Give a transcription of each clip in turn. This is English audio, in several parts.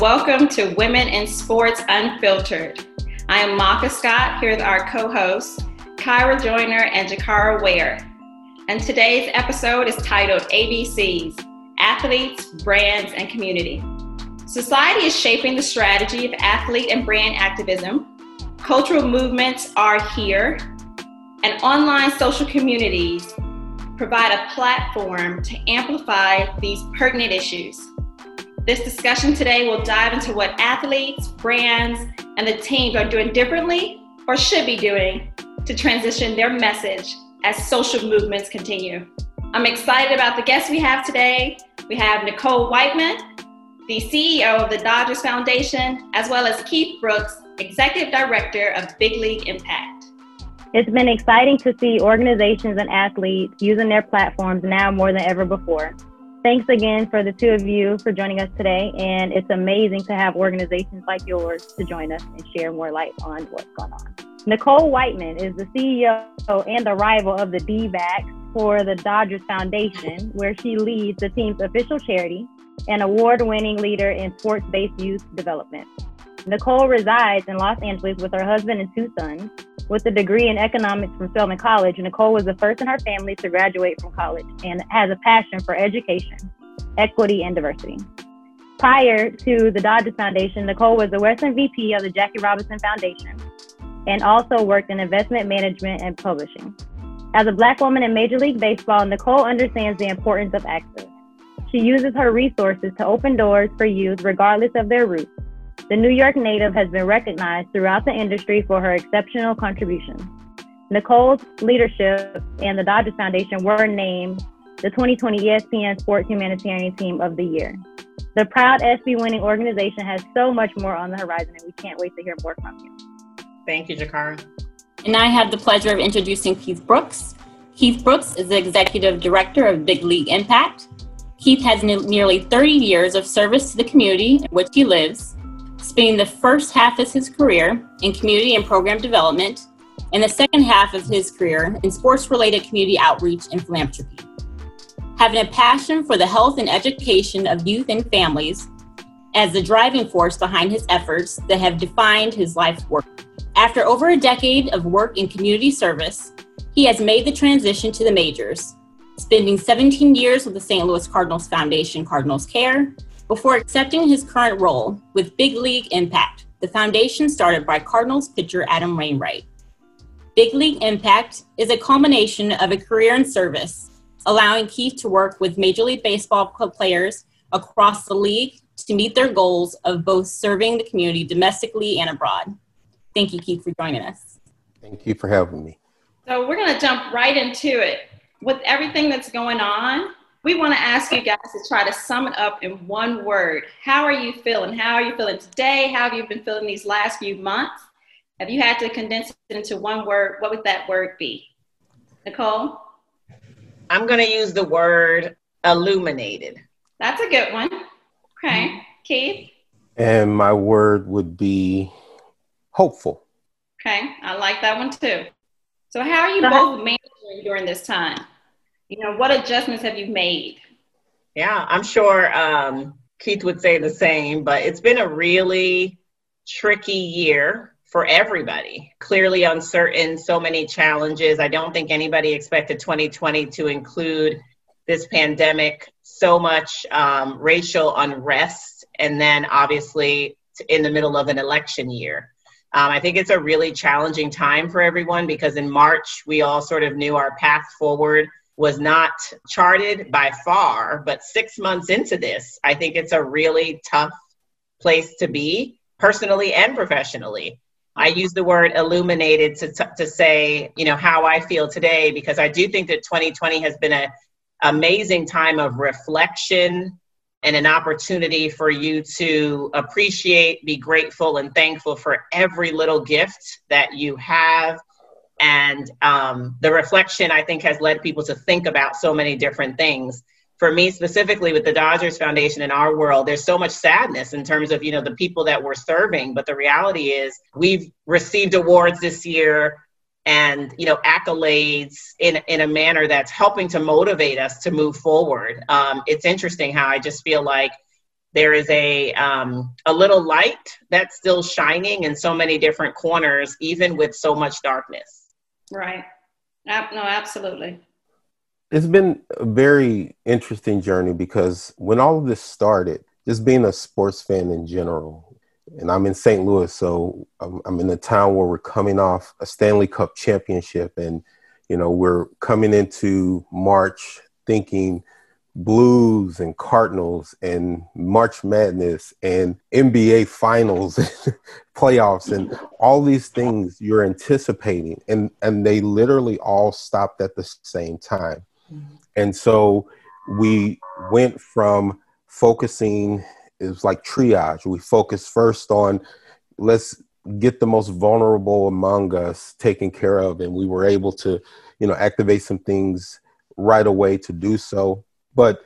welcome to Women in Sports Unfiltered. I am Maka Scott here with our co hosts, Kyra Joyner and Jakara Ware. And today's episode is titled ABCs Athletes, Brands, and Community. Society is shaping the strategy of athlete and brand activism. Cultural movements are here, and online social communities provide a platform to amplify these pertinent issues. This discussion today will dive into what athletes, brands, and the teams are doing differently or should be doing to transition their message as social movements continue. I'm excited about the guests we have today. We have Nicole Whiteman, the CEO of the Dodgers Foundation, as well as Keith Brooks, Executive Director of Big League Impact. It's been exciting to see organizations and athletes using their platforms now more than ever before. Thanks again for the two of you for joining us today. And it's amazing to have organizations like yours to join us and share more light on what's going on. Nicole Whiteman is the CEO and the rival of the D for the Dodgers Foundation, where she leads the team's official charity and award winning leader in sports based youth development. Nicole resides in Los Angeles with her husband and two sons. With a degree in economics from Spelman College, Nicole was the first in her family to graduate from college and has a passion for education, equity, and diversity. Prior to the Dodgers Foundation, Nicole was the Western VP of the Jackie Robinson Foundation and also worked in investment management and publishing. As a Black woman in Major League Baseball, Nicole understands the importance of access. She uses her resources to open doors for youth regardless of their roots the New York native has been recognized throughout the industry for her exceptional contributions. Nicole's leadership and the Dodgers Foundation were named the 2020 ESPN Sports Humanitarian Team of the Year. The proud ESPY winning organization has so much more on the horizon, and we can't wait to hear more from you. Thank you, Jakara. And I have the pleasure of introducing Keith Brooks. Keith Brooks is the executive director of Big League Impact. Keith has nearly 30 years of service to the community in which he lives spending the first half of his career in community and program development, and the second half of his career in sports related community outreach and philanthropy. Having a passion for the health and education of youth and families as the driving force behind his efforts that have defined his life's work. After over a decade of work in community service, he has made the transition to the majors, spending 17 years with the St. Louis Cardinals Foundation Cardinals Care before accepting his current role with Big League Impact, the foundation started by Cardinals pitcher Adam Wainwright. Big League Impact is a culmination of a career in service, allowing Keith to work with Major League Baseball players across the league to meet their goals of both serving the community domestically and abroad. Thank you, Keith, for joining us. Thank you for having me. So, we're going to jump right into it. With everything that's going on, we want to ask you guys to try to sum it up in one word. How are you feeling? How are you feeling today? How have you been feeling these last few months? Have you had to condense it into one word? What would that word be? Nicole? I'm going to use the word illuminated. That's a good one. Okay. Mm-hmm. Keith? And my word would be hopeful. Okay. I like that one too. So, how are you both managing during this time? You know, what adjustments have you made? Yeah, I'm sure um, Keith would say the same, but it's been a really tricky year for everybody. Clearly uncertain, so many challenges. I don't think anybody expected 2020 to include this pandemic, so much um, racial unrest, and then obviously in the middle of an election year. Um, I think it's a really challenging time for everyone because in March, we all sort of knew our path forward was not charted by far, but six months into this, I think it's a really tough place to be personally and professionally. I use the word illuminated to, t- to say, you know, how I feel today, because I do think that 2020 has been an amazing time of reflection and an opportunity for you to appreciate, be grateful, and thankful for every little gift that you have and um, the reflection, I think, has led people to think about so many different things. For me specifically, with the Dodgers Foundation in our world, there's so much sadness in terms of you know the people that we're serving. But the reality is, we've received awards this year and you know accolades in in a manner that's helping to motivate us to move forward. Um, it's interesting how I just feel like there is a um, a little light that's still shining in so many different corners, even with so much darkness. Right. No, absolutely. It's been a very interesting journey because when all of this started, just being a sports fan in general, and I'm in St. Louis, so I'm, I'm in a town where we're coming off a Stanley Cup championship, and you know we're coming into March thinking Blues and Cardinals and March Madness and NBA Finals, and playoffs, and all these things you're anticipating, and and they literally all stopped at the same time, mm-hmm. and so we went from focusing. It was like triage. We focused first on let's get the most vulnerable among us taken care of, and we were able to, you know, activate some things right away to do so but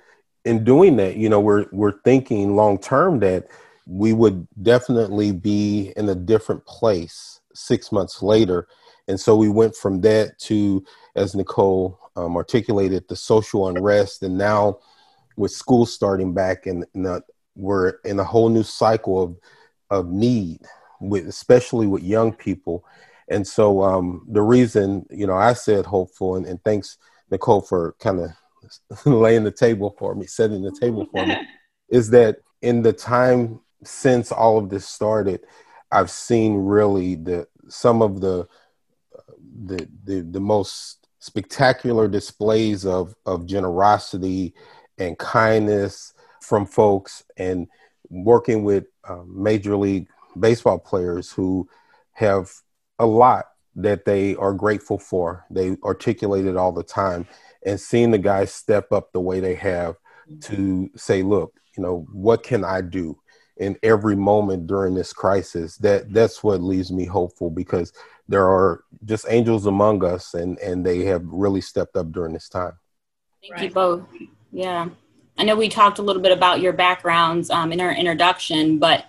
in doing that, you know, we're we're thinking long term that we would definitely be in a different place six months later. And so we went from that to, as Nicole um, articulated, the social unrest. And now with school starting back, and, we're in a whole new cycle of, of need, with, especially with young people. And so um, the reason, you know, I said hopeful, and, and thanks, Nicole, for kind of laying the table for me, setting the table for me, is that in the time since all of this started, I've seen really the some of the the the, the most spectacular displays of of generosity and kindness from folks and working with um, major league baseball players who have a lot that they are grateful for. They articulate it all the time and seeing the guys step up the way they have to say, look, you know, what can I do in every moment during this crisis? That that's what leaves me hopeful because there are just angels among us and and they have really stepped up during this time. Thank right. you both. Yeah. I know we talked a little bit about your backgrounds um, in our introduction, but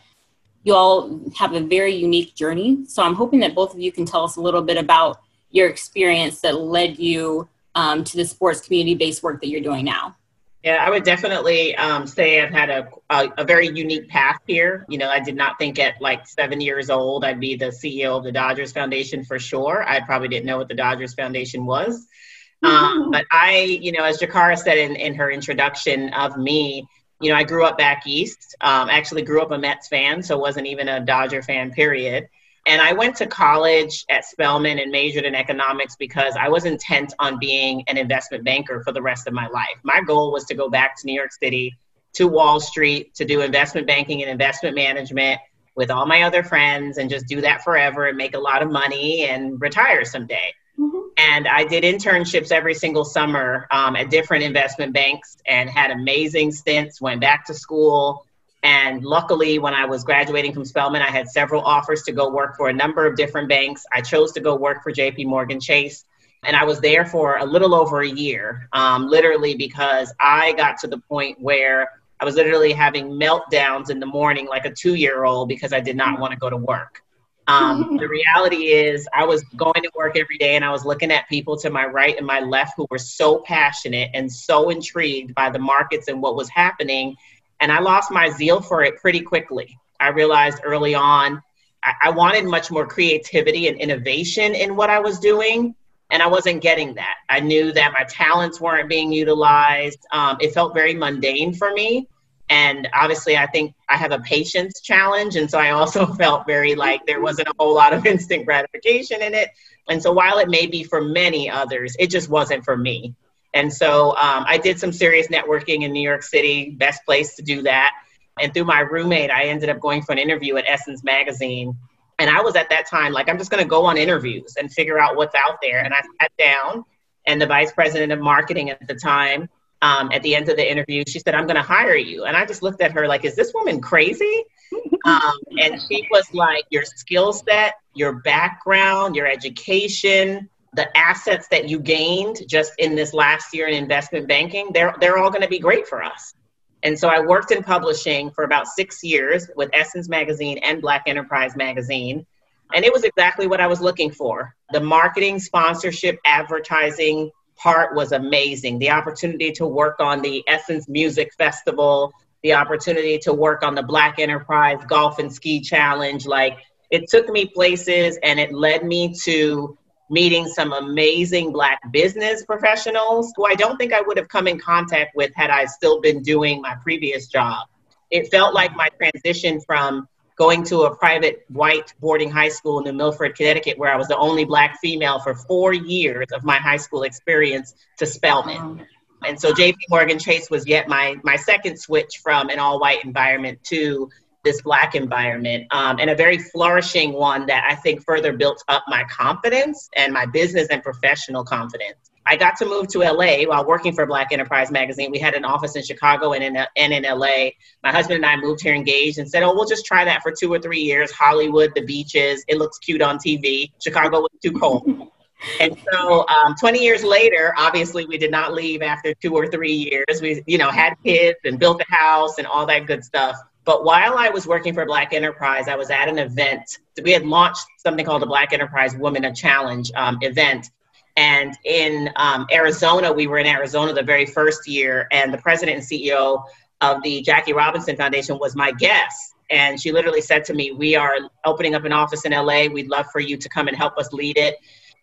you all have a very unique journey. So I'm hoping that both of you can tell us a little bit about your experience that led you um, to the sports community based work that you're doing now? Yeah, I would definitely um, say I've had a, a, a, very unique path here. You know, I did not think at like seven years old I'd be the CEO of the Dodgers Foundation for sure. I probably didn't know what the Dodgers Foundation was. Um, but I, you know, as Jakara said in, in her introduction of me, you know, I grew up back east. Um, actually, grew up a Mets fan, so wasn't even a Dodger fan. Period. And I went to college at Spelman and majored in economics because I was intent on being an investment banker for the rest of my life. My goal was to go back to New York City, to Wall Street, to do investment banking and investment management with all my other friends and just do that forever and make a lot of money and retire someday. Mm-hmm. And I did internships every single summer um, at different investment banks and had amazing stints, went back to school and luckily, when I was graduating from Spelman, I had several offers to go work for a number of different banks. I chose to go work for JP Morgan Chase. And I was there for a little over a year, um, literally because I got to the point where I was literally having meltdowns in the morning like a two year old because I did not want to go to work. Um, the reality is, I was going to work every day and I was looking at people to my right and my left who were so passionate and so intrigued by the markets and what was happening and I lost my zeal for it pretty quickly. I realized early on I, I wanted much more creativity and innovation in what I was doing. And I wasn't getting that. I knew that my talents weren't being utilized. Um, it felt very mundane for me. And obviously, I think I have a patience challenge. And so I also felt very like there wasn't a whole lot of instant gratification in it. And so while it may be for many others, it just wasn't for me. And so um, I did some serious networking in New York City, best place to do that. And through my roommate, I ended up going for an interview at Essence Magazine. And I was at that time like, I'm just going to go on interviews and figure out what's out there. And I sat down, and the vice president of marketing at the time, um, at the end of the interview, she said, I'm going to hire you. And I just looked at her like, is this woman crazy? Um, and she was like, your skill set, your background, your education, the assets that you gained just in this last year in investment banking, they're, they're all going to be great for us. And so I worked in publishing for about six years with Essence Magazine and Black Enterprise Magazine. And it was exactly what I was looking for. The marketing, sponsorship, advertising part was amazing. The opportunity to work on the Essence Music Festival the opportunity to work on the Black Enterprise Golf and Ski Challenge. Like it took me places and it led me to meeting some amazing Black business professionals who I don't think I would have come in contact with had I still been doing my previous job. It felt like my transition from going to a private white boarding high school in New Milford, Connecticut, where I was the only Black female for four years of my high school experience, to Spelman. And so JP Morgan Chase was yet my, my second switch from an all white environment to this black environment um, and a very flourishing one that I think further built up my confidence and my business and professional confidence. I got to move to LA while working for Black Enterprise Magazine. We had an office in Chicago and in, and in LA. My husband and I moved here engaged and said, Oh, we'll just try that for two or three years. Hollywood, the beaches, it looks cute on TV. Chicago was too cold. and so um, 20 years later, obviously, we did not leave after two or three years. We, you know, had kids and built a house and all that good stuff. But while I was working for Black Enterprise, I was at an event. We had launched something called the Black Enterprise Women a Challenge um, event. And in um, Arizona, we were in Arizona the very first year, and the president and CEO of the Jackie Robinson Foundation was my guest. And she literally said to me, We are opening up an office in LA. We'd love for you to come and help us lead it.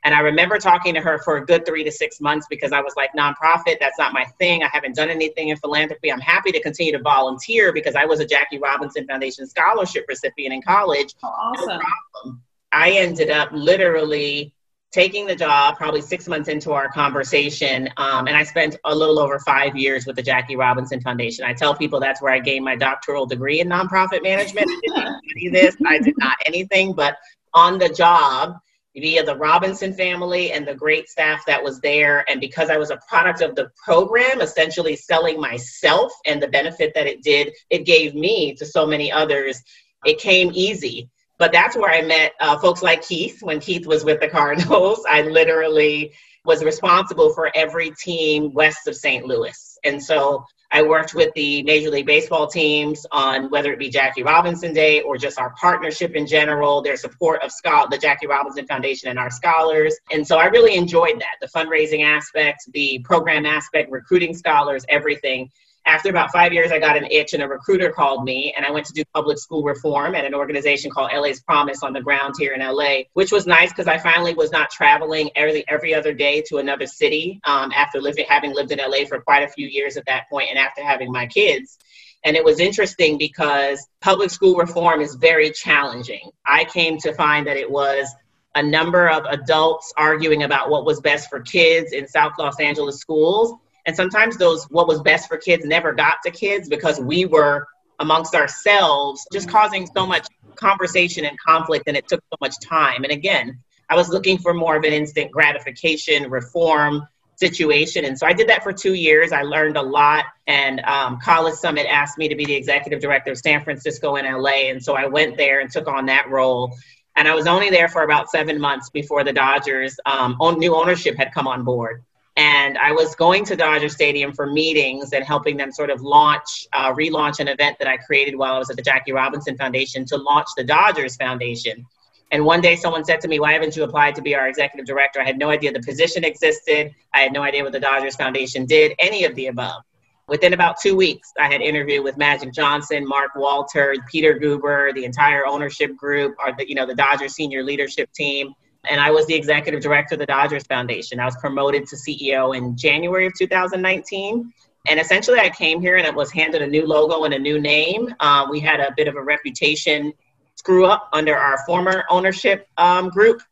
And I remember talking to her for a good three to six months because I was like, nonprofit, that's not my thing. I haven't done anything in philanthropy. I'm happy to continue to volunteer because I was a Jackie Robinson Foundation scholarship recipient in college. Oh, awesome. No I ended up literally taking the job probably six months into our conversation um, and i spent a little over five years with the jackie robinson foundation i tell people that's where i gained my doctoral degree in nonprofit management i did not study this i did not anything but on the job via the Robinson family and the great staff that was there. And because I was a product of the program, essentially selling myself and the benefit that it did, it gave me to so many others. It came easy. But that's where I met uh, folks like Keith when Keith was with the Cardinals. I literally was responsible for every team west of St. Louis. And so I worked with the Major League Baseball teams on whether it be Jackie Robinson Day or just our partnership in general, their support of Scott, the Jackie Robinson Foundation and our scholars. And so I really enjoyed that the fundraising aspect, the program aspect, recruiting scholars, everything after about five years, I got an itch, and a recruiter called me, and I went to do public school reform at an organization called LA's Promise on the ground here in LA, which was nice because I finally was not traveling every every other day to another city um, after living having lived in LA for quite a few years at that point, and after having my kids. And it was interesting because public school reform is very challenging. I came to find that it was a number of adults arguing about what was best for kids in South Los Angeles schools and sometimes those, what was best for kids never got to kids because we were amongst ourselves just causing so much conversation and conflict and it took so much time. And again, I was looking for more of an instant gratification reform situation. And so I did that for two years. I learned a lot. And um, College Summit asked me to be the executive director of San Francisco and LA. And so I went there and took on that role. And I was only there for about seven months before the Dodgers um, new ownership had come on board. And I was going to Dodger Stadium for meetings and helping them sort of launch, uh, relaunch an event that I created while I was at the Jackie Robinson Foundation to launch the Dodgers Foundation. And one day someone said to me, Why haven't you applied to be our executive director? I had no idea the position existed. I had no idea what the Dodgers Foundation did, any of the above. Within about two weeks, I had interviewed with Magic Johnson, Mark Walter, Peter Guber, the entire ownership group, or the, you know, the Dodgers senior leadership team and I was the executive director of the Dodgers Foundation. I was promoted to CEO in January of 2019. And essentially, I came here and it was handed a new logo and a new name. Uh, we had a bit of a reputation screw up under our former ownership um, group.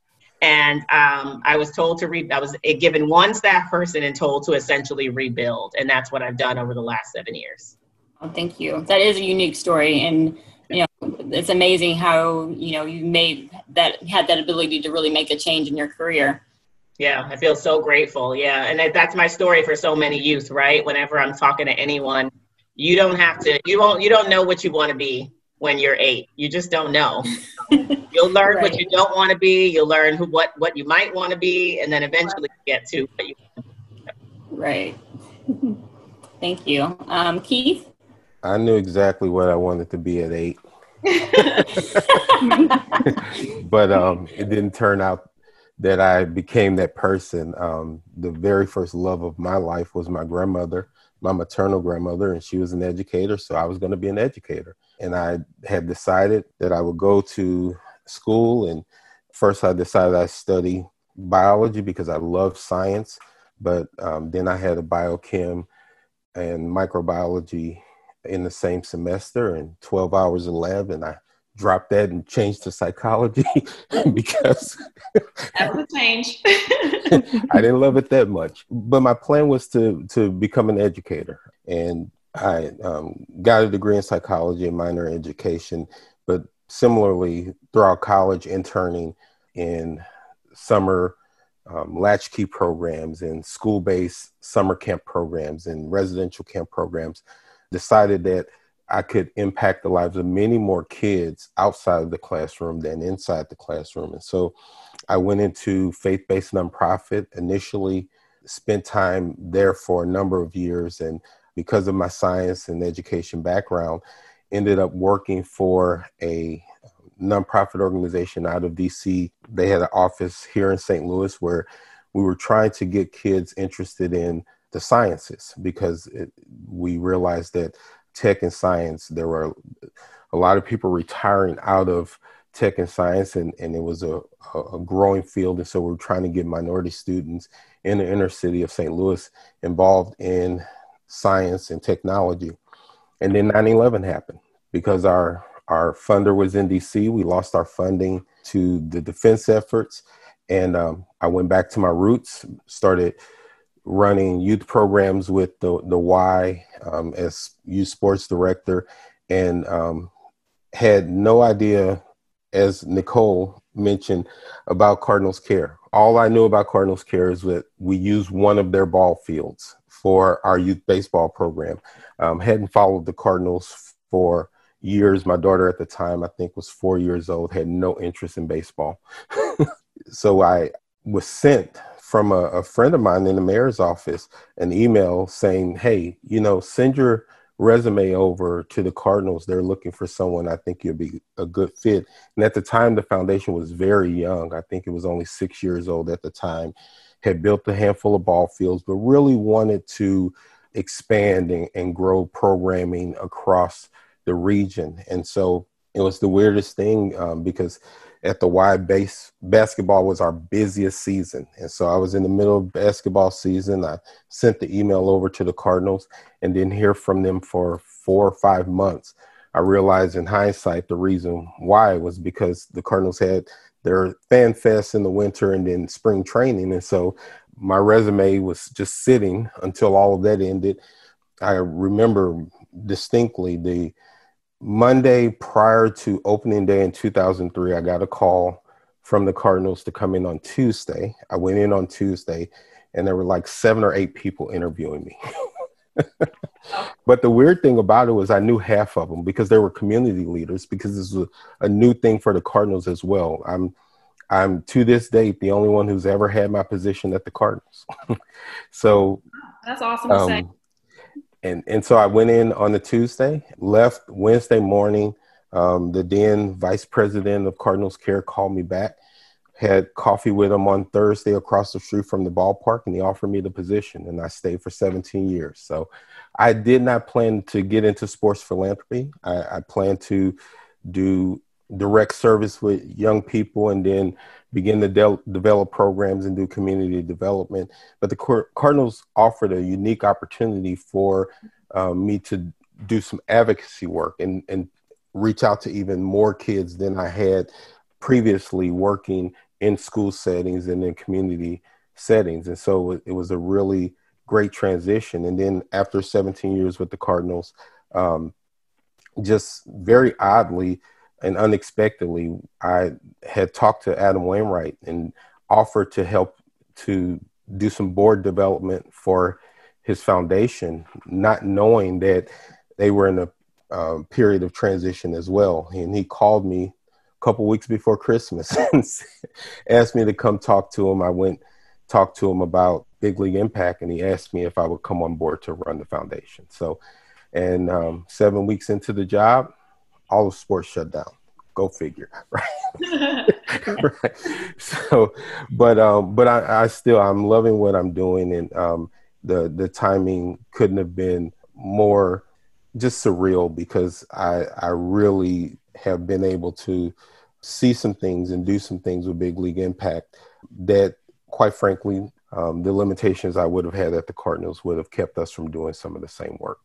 And um, I was told to re- I was given one staff person and told to essentially rebuild. And that's what I've done over the last seven years. Oh, thank you. That is a unique story. And it's amazing how you know you made that had that ability to really make a change in your career. Yeah i feel so grateful. Yeah and that's my story for so many youth right? Whenever i'm talking to anyone you don't have to you won't you don't know what you want to be when you're eight. You just don't know. You'll learn right. what you don't want to be you'll learn who what what you might want to be and then eventually get to what you right. Thank you. Um, keith? I knew exactly what I wanted to be at eight. but um, it didn't turn out that I became that person. Um, the very first love of my life was my grandmother. my maternal grandmother, and she was an educator, so I was going to be an educator. And I had decided that I would go to school. And first, I decided I study biology because I love science. But um, then I had a biochem and microbiology in the same semester and 12 hours of lab. And I dropped that and changed to psychology because that was a change. I didn't love it that much. But my plan was to to become an educator, and I um, got a degree in psychology and minor in education. But similarly, throughout college, interning in summer um, latchkey programs and school-based summer camp programs and residential camp programs, decided that I could impact the lives of many more kids outside of the classroom than inside the classroom. And so I went into faith based nonprofit initially, spent time there for a number of years. And because of my science and education background, ended up working for a nonprofit organization out of DC. They had an office here in St. Louis where we were trying to get kids interested in the sciences because it, we realized that tech and science, there were a lot of people retiring out of tech and science, and, and it was a, a growing field. And so we're trying to get minority students in the inner city of St. Louis involved in science and technology. And then 9 11 happened because our, our funder was in DC. We lost our funding to the defense efforts. And um, I went back to my roots, started running youth programs with the the Y um, as youth sports director, and um, had no idea, as Nicole mentioned, about Cardinals Care. All I knew about Cardinals Care is that we use one of their ball fields for our youth baseball program. Um, hadn't followed the Cardinals for years. My daughter at the time, I think, was four years old, had no interest in baseball. so I was sent from a, a, friend of mine in the mayor's office an email saying, "Hey, you know, send your resume over to the Cardinals. They're looking for someone. I think you'll be a good fit." And at the time, the foundation was very young. I think it was only six years old at the time. Had built a handful of ball fields, but really wanted to expand and, and grow programming across the region. And so it was the weirdest thing um, because at the Y base basketball was our busiest season. And so I was in the middle of basketball season. I sent the email over to the Cardinals and didn't hear from them for four or five months. I realized in hindsight the reason why was because the Cardinals had their fan fest in the winter and then spring training. And so my resume was just sitting until all of that ended. I remember distinctly the Monday prior to opening day in 2003, I got a call from the Cardinals to come in on Tuesday. I went in on Tuesday, and there were like seven or eight people interviewing me. but the weird thing about it was I knew half of them because they were community leaders because this was a, a new thing for the Cardinals as well. I'm I'm to this date the only one who's ever had my position at the Cardinals. so that's awesome to um, say and and so I went in on the Tuesday, left Wednesday morning. Um, the then vice president of Cardinals Care called me back, had coffee with him on Thursday across the street from the ballpark, and he offered me the position, and I stayed for 17 years. So I did not plan to get into sports philanthropy. I, I plan to do direct service with young people and then begin to de- develop programs and do community development. But the Cardinals offered a unique opportunity for um, me to do some advocacy work and, and reach out to even more kids than I had previously working in school settings and in community settings. And so it, it was a really great transition. And then after 17 years with the Cardinals, um, just very oddly, and unexpectedly, I had talked to Adam Wainwright and offered to help to do some board development for his foundation, not knowing that they were in a uh, period of transition as well. And he called me a couple weeks before Christmas and asked me to come talk to him. I went talked to him about Big League Impact, and he asked me if I would come on board to run the foundation. So, and um, seven weeks into the job, all of sports shut down. Go figure, right? right. So, but um, but I, I still I'm loving what I'm doing, and um, the the timing couldn't have been more just surreal because I I really have been able to see some things and do some things with big league impact that quite frankly um, the limitations I would have had at the Cardinals would have kept us from doing some of the same work.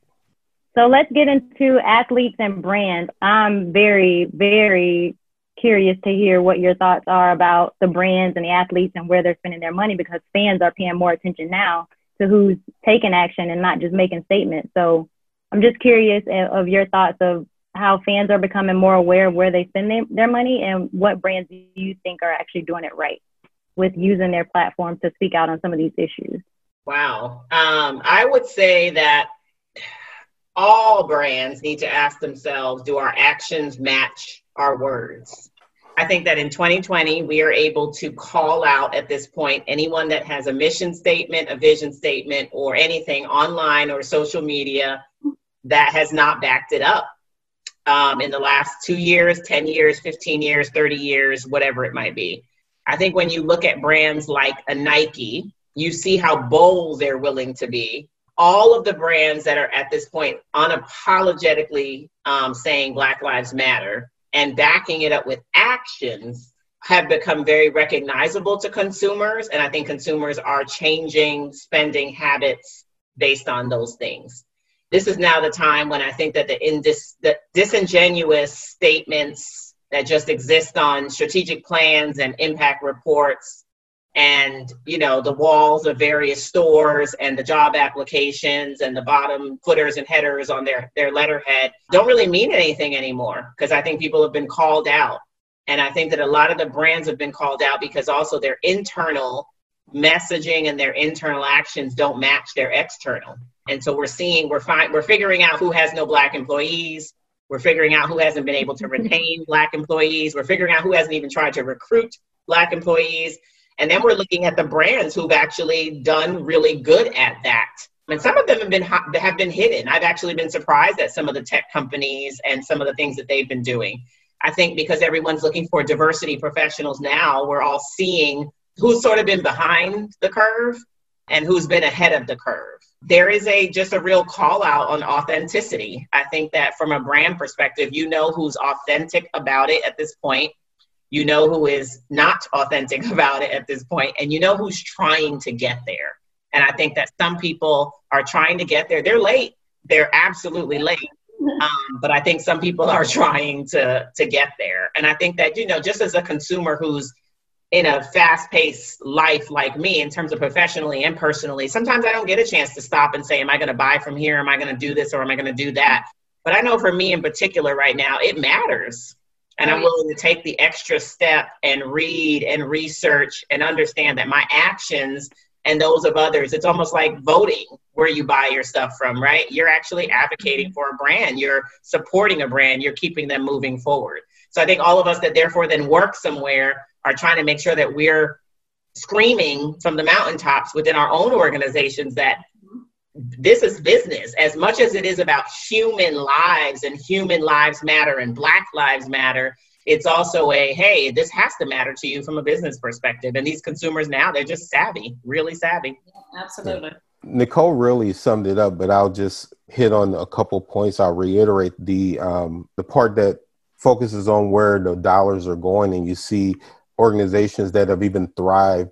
So let's get into athletes and brands. I'm very, very curious to hear what your thoughts are about the brands and the athletes and where they're spending their money because fans are paying more attention now to who's taking action and not just making statements. So I'm just curious of your thoughts of how fans are becoming more aware of where they spend their money and what brands do you think are actually doing it right with using their platform to speak out on some of these issues. Wow. Um, I would say that all brands need to ask themselves do our actions match our words? I think that in 2020, we are able to call out at this point anyone that has a mission statement, a vision statement, or anything online or social media that has not backed it up um, in the last two years, 10 years, 15 years, 30 years, whatever it might be. I think when you look at brands like a Nike, you see how bold they're willing to be all of the brands that are at this point unapologetically um, saying Black Lives Matter and backing it up with actions have become very recognizable to consumers. And I think consumers are changing spending habits based on those things. This is now the time when I think that the, indis- the disingenuous statements that just exist on strategic plans and impact reports and you know the walls of various stores and the job applications and the bottom footers and headers on their their letterhead don't really mean anything anymore because i think people have been called out. And i think that a lot of the brands have been called out because also their internal messaging and their internal actions don't match their external. And so we're seeing we're fine we're figuring out who has no black employees. We're figuring out who hasn't been able to retain black employees. We're figuring out who hasn't even tried to recruit black employees and then we're looking at the brands who've actually done really good at that. And some of them have been have been hidden. I've actually been surprised at some of the tech companies and some of the things that they've been doing. I think because everyone's looking for diversity professionals now, we're all seeing who's sort of been behind the curve and who's been ahead of the curve. There is a just a real call out on authenticity. I think that from a brand perspective, you know who's authentic about it at this point you know who is not authentic about it at this point, and you know who's trying to get there. And I think that some people are trying to get there. They're late. They're absolutely late. Um, but I think some people are trying to to get there. And I think that you know, just as a consumer who's in a fast-paced life like me, in terms of professionally and personally, sometimes I don't get a chance to stop and say, "Am I going to buy from here? Am I going to do this, or am I going to do that?" But I know for me in particular, right now, it matters and I'm willing to take the extra step and read and research and understand that my actions and those of others, it's almost like voting where you buy your stuff from, right? You're actually advocating mm-hmm. for a brand, you're supporting a brand, you're keeping them moving forward. So I think all of us that therefore then work somewhere are trying to make sure that we're screaming from the mountaintops within our own organizations that this is business. As much as it is about human lives and human lives matter and black lives matter it's also a hey this has to matter to you from a business perspective. And these consumers now they're just savvy really savvy. Absolutely. Nicole really summed it up but i'll just hit on a couple points. I'll reiterate the um, the part that focuses on where the dollars are going. And you see organizations that have even thrived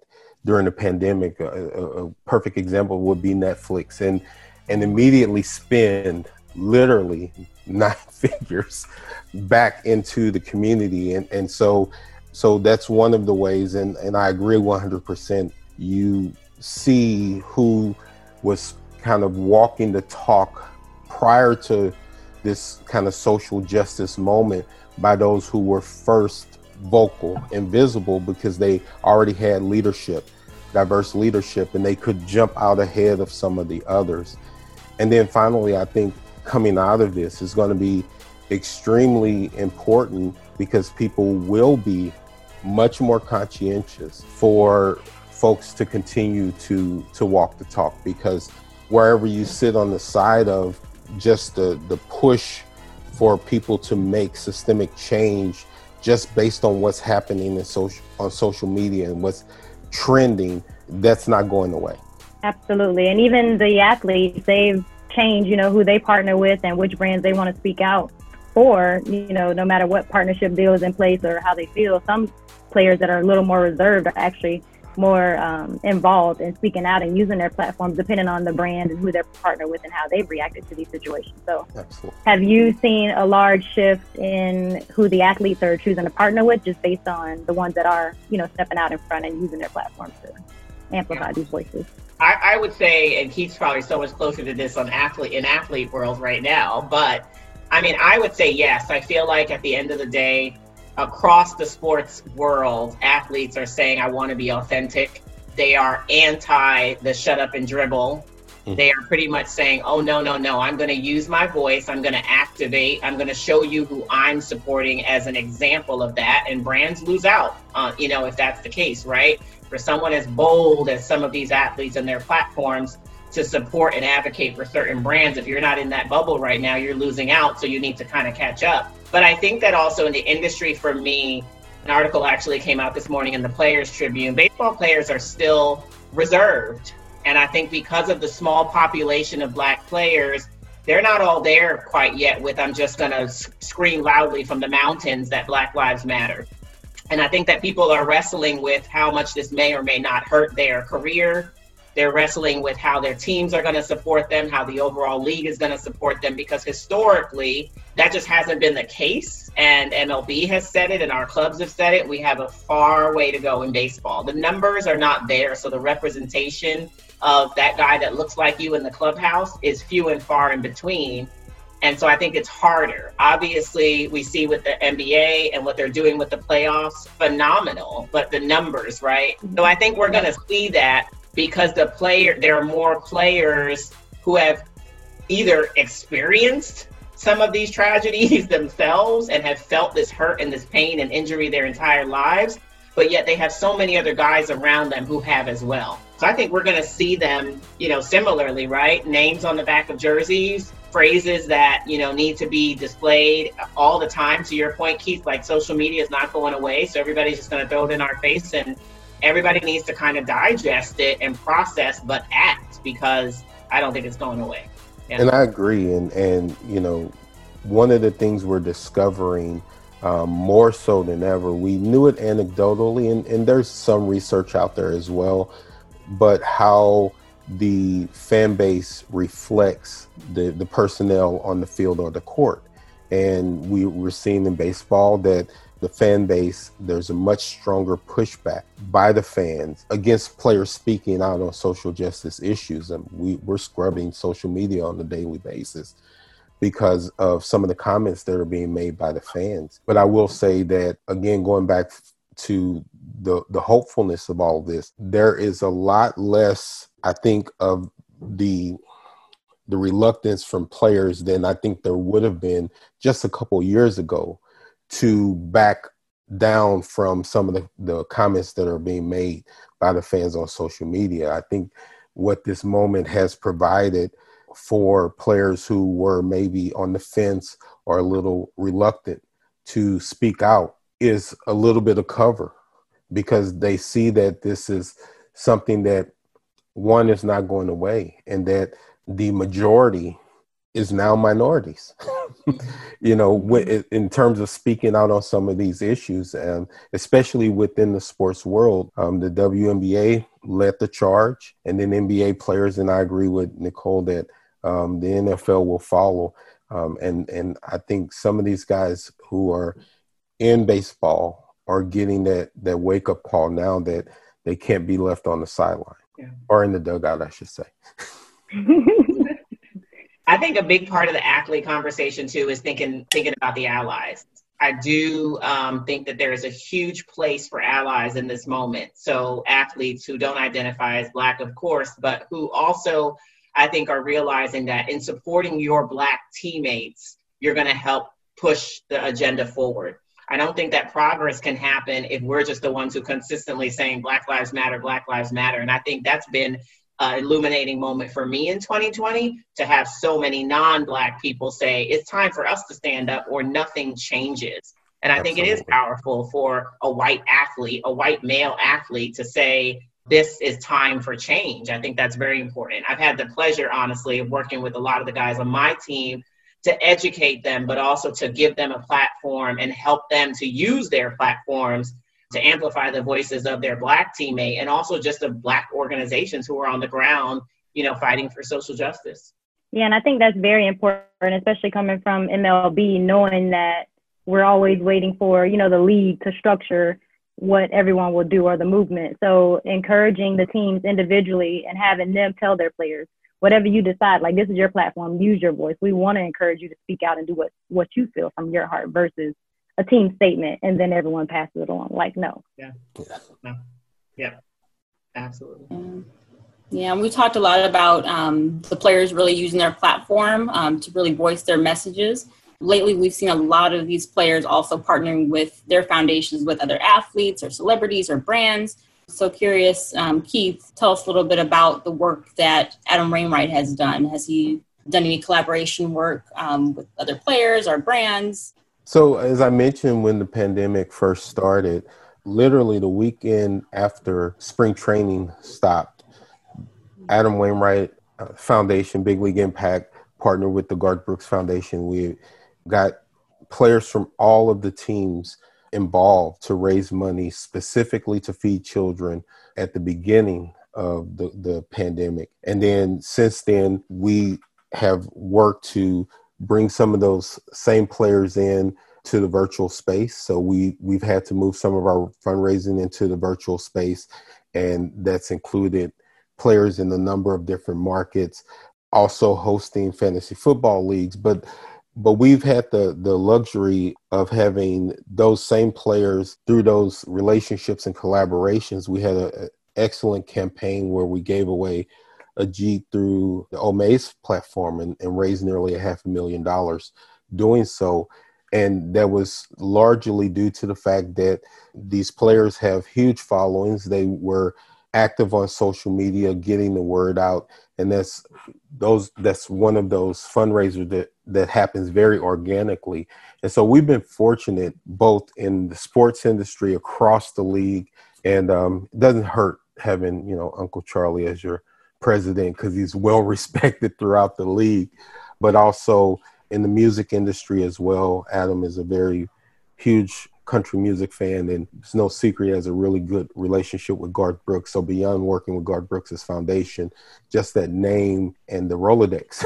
during the pandemic. A, a, perfect example would be Netflix, and and immediately spend literally nine figures back into the community, and and so so that's one of the ways, and and I agree 100%. You see who was kind of walking the talk prior to this kind of social justice moment by those who were first vocal and visible because they already had leadership, diverse leadership, and they could jump out ahead of some of the others. And then finally, I think coming out of this is going to be extremely important because people will be much more conscientious for folks to continue to to walk the talk because wherever you sit on the side of just the the push for people to make systemic change just based on what's happening in social on social media and what's trending, that's not going away. Absolutely. And even the athletes, they've changed, you know, who they partner with and which brands they want to speak out for, you know, no matter what partnership deal is in place or how they feel. Some players that are a little more reserved are actually more um, involved in speaking out and using their platforms depending on the brand and who they're partnered with and how they've reacted to these situations. So, Absolutely. have you seen a large shift in who the athletes are choosing to partner with just based on the ones that are, you know, stepping out in front and using their platforms to amplify yeah. these voices? I, I would say, and Keith's probably so much closer to this on athlete in athlete world right now, but I mean, I would say yes. I feel like at the end of the day, across the sports world, athletes are saying, I want to be authentic. They are anti the shut up and dribble. Mm-hmm. They are pretty much saying, oh, no, no, no, I'm going to use my voice. I'm going to activate. I'm going to show you who I'm supporting as an example of that. And brands lose out, uh, you know, if that's the case, right? For someone as bold as some of these athletes and their platforms, to support and advocate for certain brands. If you're not in that bubble right now, you're losing out. So you need to kind of catch up. But I think that also in the industry, for me, an article actually came out this morning in the Players Tribune. Baseball players are still reserved. And I think because of the small population of Black players, they're not all there quite yet with I'm just going to scream loudly from the mountains that Black Lives Matter. And I think that people are wrestling with how much this may or may not hurt their career, they're wrestling with how their teams are going to support them, how the overall league is going to support them, because historically, that just hasn't been the case. And MLB has said it, and our clubs have said it. We have a far way to go in baseball. The numbers are not there, so the representation of that guy that looks like you in the clubhouse is few and far in between. And so I think it's harder. Obviously, we see with the NBA and what they're doing with the playoffs, phenomenal, but the numbers, right? Mm-hmm. So I think we're going to see that because the player there are more players who have either experienced some of these tragedies themselves and have felt this hurt and this pain and injury their entire lives but yet they have so many other guys around them who have as well. So i think we're going to see them you know similarly right? Names on the back of jerseys phrases that you know need to be displayed all the time. To your point keith like social media is not going away so everybody's just going to throw it in our face and everybody needs to kind of digest it and process, but act because I don't think it's going away. And I agree. And, and, you know, one of the things we're discovering um, more so than ever, we knew it anecdotally, and, and there's some research out there as well, but how the fan base reflects the, the personnel on the field or the court. And we, we're seeing in baseball that the fan base, there's a much stronger pushback by the fans against players speaking out on social justice issues. And we, we're scrubbing social media on a daily basis because of some of the comments that are being made by the fans. But I will say that, again, going back to the, the hopefulness of all this, there is a lot less, I think, of the the reluctance from players than I think there would have been just a couple years ago to back down from some of the, the comments that are being made by the fans on social media. I think what this moment has provided for players who were maybe on the fence or a little reluctant to speak out is a little bit of cover because they see that this is something that one is not going away and that the majority is now minorities. you know, in terms of speaking out on some of these issues, and especially within the sports world, um, the WNBA led the charge, and then NBA players, and I agree with Nicole that um, the NFL will follow. Um, and and I think some of these guys who are in baseball are getting that that wake up call now that they can't be left on the sideline yeah. or in the dugout, I should say. I think a big part of the athlete conversation too is thinking thinking about the allies. I do um, think that there is a huge place for allies in this moment. So athletes who don't identify as black, of course, but who also I think are realizing that in supporting your black teammates, you're going to help push the agenda forward. I don't think that progress can happen if we're just the ones who consistently saying Black Lives Matter, Black Lives Matter. And I think that's been uh, illuminating moment for me in 2020 to have so many non-black people say it's time for us to stand up or nothing changes and i Absolutely. think it is powerful for a white athlete a white male athlete to say this is time for change. I think that's very important. I've had the pleasure, honestly, of working with a lot of the guys on my team to educate them, but also to give them a platform and help them to use their platforms to amplify the voices of their black teammate and also just the black organizations who are on the ground, you know, fighting for social justice. Yeah, and I think that's very important, especially coming from MLB, knowing that we're always waiting for, you know, the league to structure what everyone will do or the movement. So encouraging the teams individually and having them tell their players, whatever you decide, like this is your platform, use your voice. We want to encourage you to speak out and do what, what you feel from your heart versus a team statement and then everyone passes it on. Like, no. Yeah. No. Yeah. Absolutely. Yeah, and we talked a lot about um, the players really using their platform um, to really voice their messages. Lately, we've seen a lot of these players also partnering with their foundations with other athletes or celebrities or brands. So curious, um, Keith, tell us a little bit about the work that Adam Wainwright has done. Has he done any collaboration work um, with other players or brands? So, as I mentioned when the pandemic first started, literally the weekend after spring training stopped, Adam Wainwright uh, Foundation, Big League Impact, partnered with the Garth Brooks Foundation. We got players from all of the teams involved to raise money specifically to feed children at the beginning of the, the pandemic. And then since then, we have worked to bring some of those same players in to the virtual space. So we we've had to move some of our fundraising into the virtual space, and that's included players in a number of different markets, also hosting fantasy football leagues. But but we've had the the luxury of having those same players through those relationships and collaborations. We had an excellent campaign where we gave away a Jeep through the Omaze platform and, and raised nearly a half a million dollars doing so. And that was largely due to the fact that these players have huge followings. They were active on social media, getting the word out, and that's those. That's one of those fundraisers that that happens very organically. And so we've been fortunate both in the sports industry across the league, and um, it doesn't hurt having you know Uncle Charlie as your president because he's well respected throughout the league, but also in the music industry as well. Adam is a very huge country music fan, and it's no secret he has a really good relationship with Garth Brooks. So beyond working with Garth Brooks' foundation, just that name and the Rolodex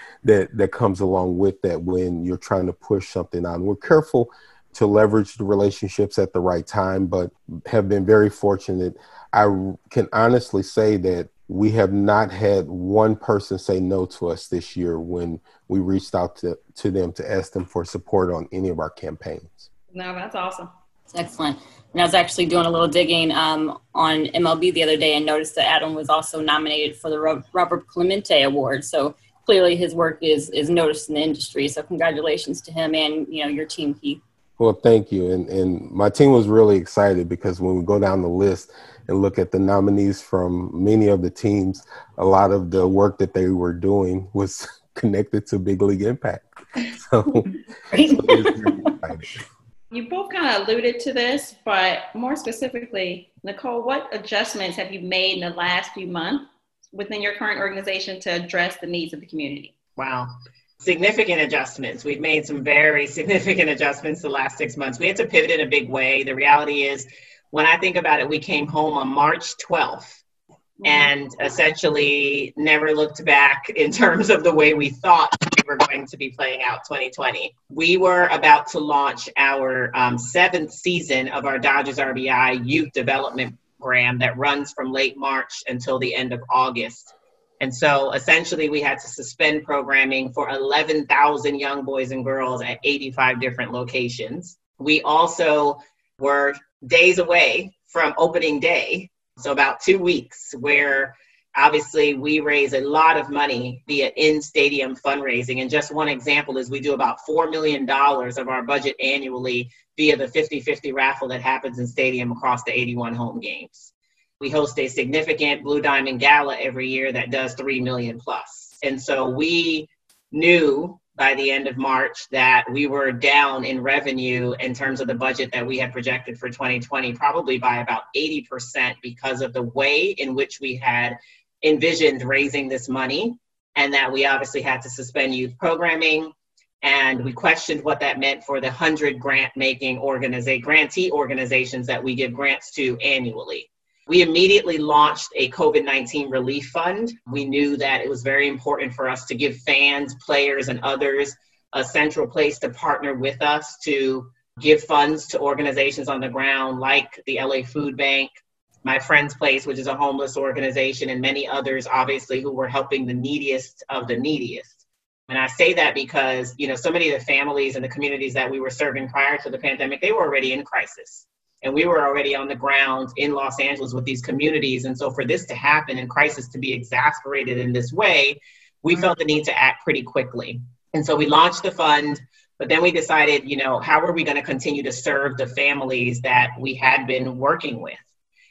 that that comes along with that when you're trying to push something on. We're careful to leverage the relationships at the right time, but have been very fortunate. I can honestly say that we have not had one person say no to us this year when we reached out to, to them to ask them for support on any of our campaigns. No, that's awesome. excellent. And I was actually doing a little digging um, on MLB the other day and noticed that Adam was also nominated for the Roberto Clemente Award. So clearly his work is is noticed in the industry. So congratulations to him and you know your team, Keith. Well, thank you. And and my team was really excited because when we go down the list and look at the nominees from many of the teams, a lot of the work that they were doing was connected to Big League Impact. So, so you both kind of alluded to this, but more specifically, Nicole, what adjustments have you made in the last few months within your current organization to address the needs of the community? Wow. Significant adjustments. We've made some very significant adjustments the last six months. We had to pivot in a big way. The reality is, when I think about it, we came home on March 12th and essentially never looked back in terms of the way we thought we were going to be playing out 2020. We were about to launch our um, seventh season of our Dodgers RBI youth development program that runs from late March until the end of August. And so essentially, we had to suspend programming for 11,000 young boys and girls at 85 different locations. We also were days away from opening day so about two weeks where obviously we raise a lot of money via in-stadium fundraising and just one example is we do about $4 million of our budget annually via the 50-50 raffle that happens in stadium across the 81 home games we host a significant blue diamond gala every year that does 3 million plus and so we knew by the end of March that we were down in revenue in terms of the budget that we had projected for 2020, probably by about 80% because of the way in which we had envisioned raising this money, and that we obviously had to suspend youth programming. And we questioned what that meant for the 100 grant making organization, grantee organizations that we give grants to annually. We immediately launched a COVID 19 relief fund. We knew that it was very important for us to give fans, players, and others a central place to partner with us to give funds to organizations on the ground like the LA Food Bank, My Friend's Place, which is a homeless organization, and many others, obviously, who were helping the neediest of the neediest. And I say that because, you know, so many of the families and the communities that we were serving prior to the pandemic, they were already in crisis and we were already on the ground in Los Angeles with these communities. And so for this to happen and crisis to be exasperated in this way, we felt the need to act pretty quickly. And so we launched the fund, but then we decided, you know, how are we going to continue to serve the families that we had been working with?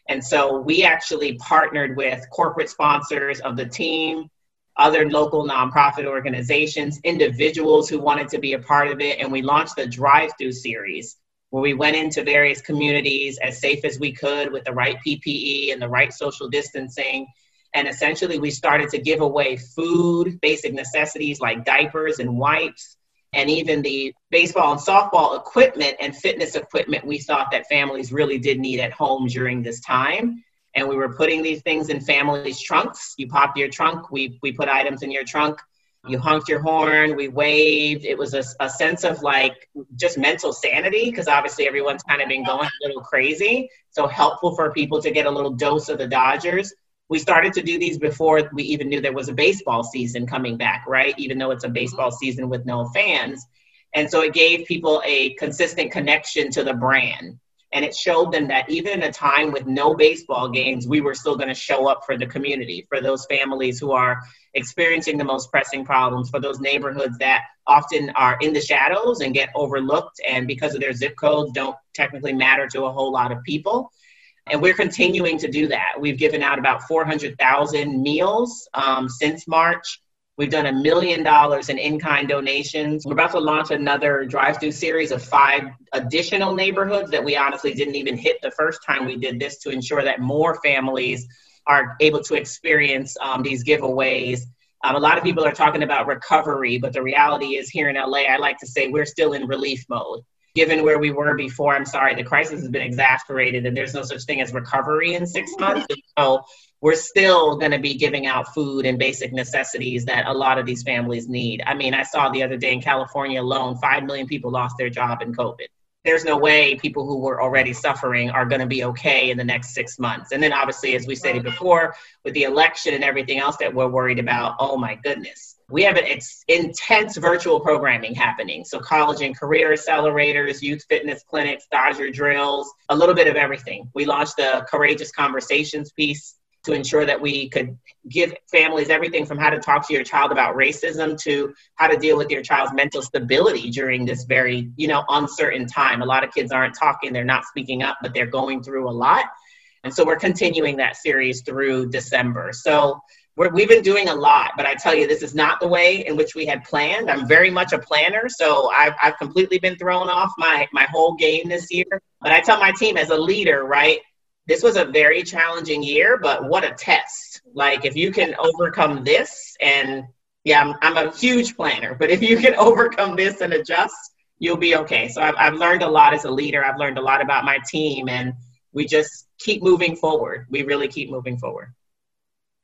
And so we actually partnered with corporate sponsors of the team, other local nonprofit organizations, individuals who wanted to be a part of it, and we launched the drive through series where we went into various communities as safe as we could with the right PPE and the right social distancing. And essentially, we started to give away food, basic necessities like diapers and wipes, and even the baseball and softball equipment and fitness equipment we thought that families really did need at home during this time. And we were putting these things in families' trunks. You pop your trunk, we, we put items in your trunk you honked your horn, we waved. It was a, a sense of like just mental sanity because obviously everyone's kind of been going a little crazy. So helpful for people to get a little dose of the Dodgers. We started to do these before we even knew there was a baseball season coming back, right? Even though it's a mm-hmm. baseball season with no fans. And so it gave people a consistent connection to the brand. And it showed them that even in a time with no baseball games, we were still going to show up for the community, for those families who are experiencing the most pressing problems, for those neighborhoods that often are in the shadows and get overlooked, and because of their zip codes, don't technically matter to a whole lot of people. And we're continuing to do that. We've given out about 400,000 meals um, since March. We've done a million dollars in in kind donations. We're about to launch another drive through series of five additional neighborhoods that we honestly didn't even hit the first time we did this to ensure that more families are able to experience um, these giveaways. Um, a lot of people are talking about recovery, but the reality is here in LA, I like to say we're still in relief mode. Given where we were before, I'm sorry, the crisis has been exasperated and there's no such thing as recovery in six mm-hmm. months. so we're still going to be giving out food and basic necessities that a lot of these families need. I mean, I saw the other day in California alone, 5 million people lost their job in COVID. There's no way people who were already suffering are going to be okay in the next six months. And then, obviously, as we stated before, with the election and everything else that we're worried about, oh my goodness. We have an ex- intense virtual programming happening. So, college and career accelerators, youth fitness clinics, Dodger drills, a little bit of everything. We launched the Courageous Conversations piece to ensure that we could give families everything from how to talk to your child about racism to how to deal with your child's mental stability during this very you know uncertain time a lot of kids aren't talking they're not speaking up but they're going through a lot and so we're continuing that series through december so we have been doing a lot but i tell you this is not the way in which we had planned i'm very much a planner so i've, I've completely been thrown off my, my whole game this year but i tell my team as a leader right this was a very challenging year, but what a test. Like, if you can overcome this, and yeah, I'm, I'm a huge planner, but if you can overcome this and adjust, you'll be okay. So I've, I've learned a lot as a leader. I've learned a lot about my team, and we just keep moving forward. We really keep moving forward.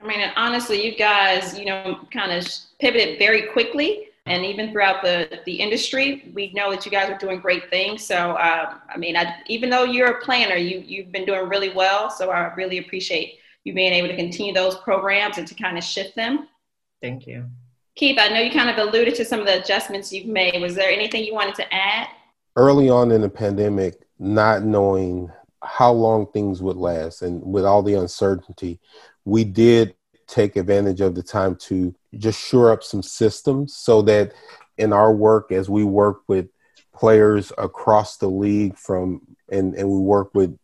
I mean, honestly, you guys, you know, kind of pivoted very quickly and even throughout the, the industry, we know that you guys are doing great things. So, uh, I mean, I, even though you're a planner, you, you've been doing really well. So I really appreciate you being able to continue those programs and to kind of shift them. Thank you. Keith, I know you kind of alluded to some of the adjustments you've made. Was there anything you wanted to add? Early on in the pandemic, not knowing how long things would last. And with all the uncertainty, we did take advantage of the time to just shore up some systems so that in our work as we work with players across the league from and, and we work with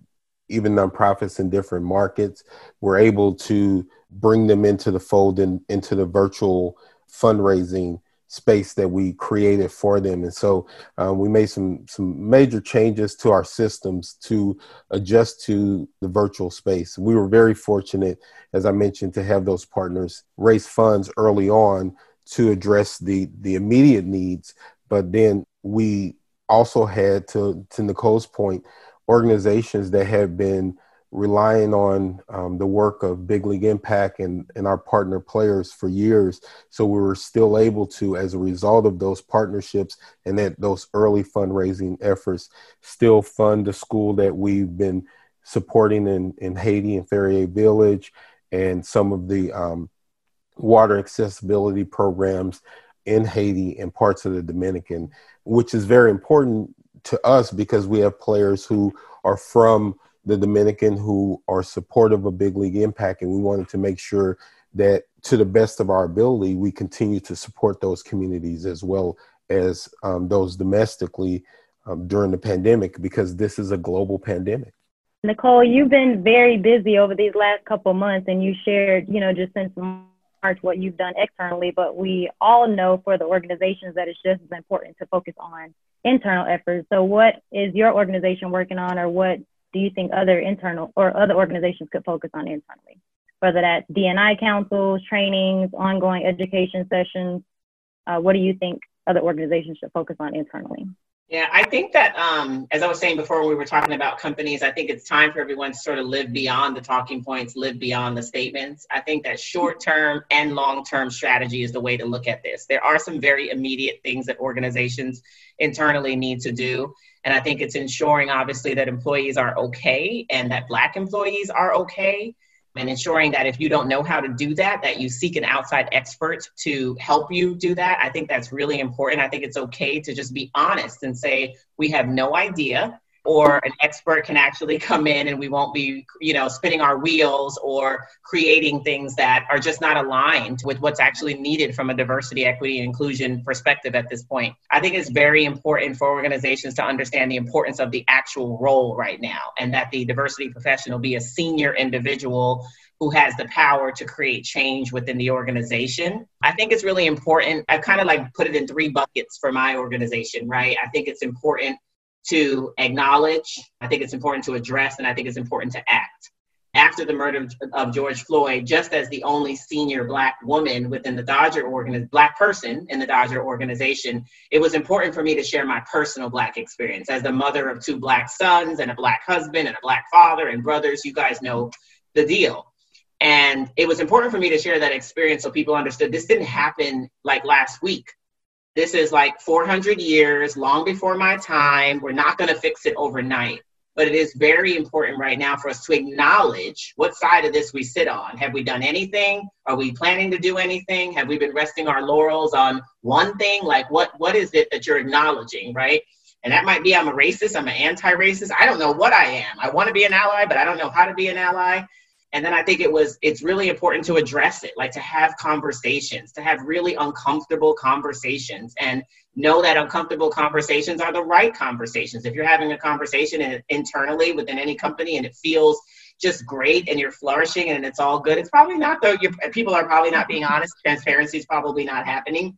even nonprofits in different markets we're able to bring them into the fold and into the virtual fundraising space that we created for them. And so um, we made some some major changes to our systems to adjust to the virtual space. We were very fortunate, as I mentioned, to have those partners raise funds early on to address the the immediate needs. But then we also had to to Nicole's point, organizations that have been relying on um, the work of Big League Impact and, and our partner players for years. So we were still able to, as a result of those partnerships and that those early fundraising efforts, still fund the school that we've been supporting in, in Haiti and Ferrier Village and some of the um, water accessibility programs in Haiti and parts of the Dominican, which is very important to us because we have players who are from the Dominican who are supportive of Big League Impact, and we wanted to make sure that to the best of our ability, we continue to support those communities as well as um, those domestically um, during the pandemic because this is a global pandemic. Nicole, you've been very busy over these last couple months, and you shared, you know, just since March what you've done externally. But we all know for the organizations that it's just as important to focus on internal efforts. So, what is your organization working on, or what do you think other internal or other organizations could focus on internally? Whether that's DNI councils, trainings, ongoing education sessions, uh, what do you think other organizations should focus on internally? Yeah, I think that, um, as I was saying before, we were talking about companies, I think it's time for everyone to sort of live beyond the talking points, live beyond the statements. I think that short term and long term strategy is the way to look at this. There are some very immediate things that organizations internally need to do. And I think it's ensuring, obviously, that employees are okay and that Black employees are okay. And ensuring that if you don't know how to do that, that you seek an outside expert to help you do that. I think that's really important. I think it's okay to just be honest and say, we have no idea or an expert can actually come in and we won't be you know spinning our wheels or creating things that are just not aligned with what's actually needed from a diversity equity and inclusion perspective at this point i think it's very important for organizations to understand the importance of the actual role right now and that the diversity professional be a senior individual who has the power to create change within the organization. I think it's really important. I kind of like put it in three buckets for my organization, right? I think it's important to acknowledge, I think it's important to address, and I think it's important to act. After the murder of George Floyd, just as the only senior Black woman within the Dodger organization, Black person in the Dodger organization, it was important for me to share my personal Black experience. As the mother of two Black sons and a Black husband and a Black father and brothers, you guys know the deal. And it was important for me to share that experience so people understood this didn't happen like last week. This is like 400 years, long before my time. We're not going to fix it overnight. But it is very important right now for us to acknowledge what side of this we sit on. Have we done anything? Are we planning to do anything? Have we been resting our laurels on one thing? Like, what, what is it that you're acknowledging, right? And that might be I'm a racist, I'm an anti racist. I don't know what I am. I want to be an ally, but I don't know how to be an ally and then i think it was it's really important to address it like to have conversations to have really uncomfortable conversations and know that uncomfortable conversations are the right conversations. If you're having a conversation internally within any company and it feels just great and you're flourishing and it's all good it's probably not though your people are probably not being honest transparency is probably not happening.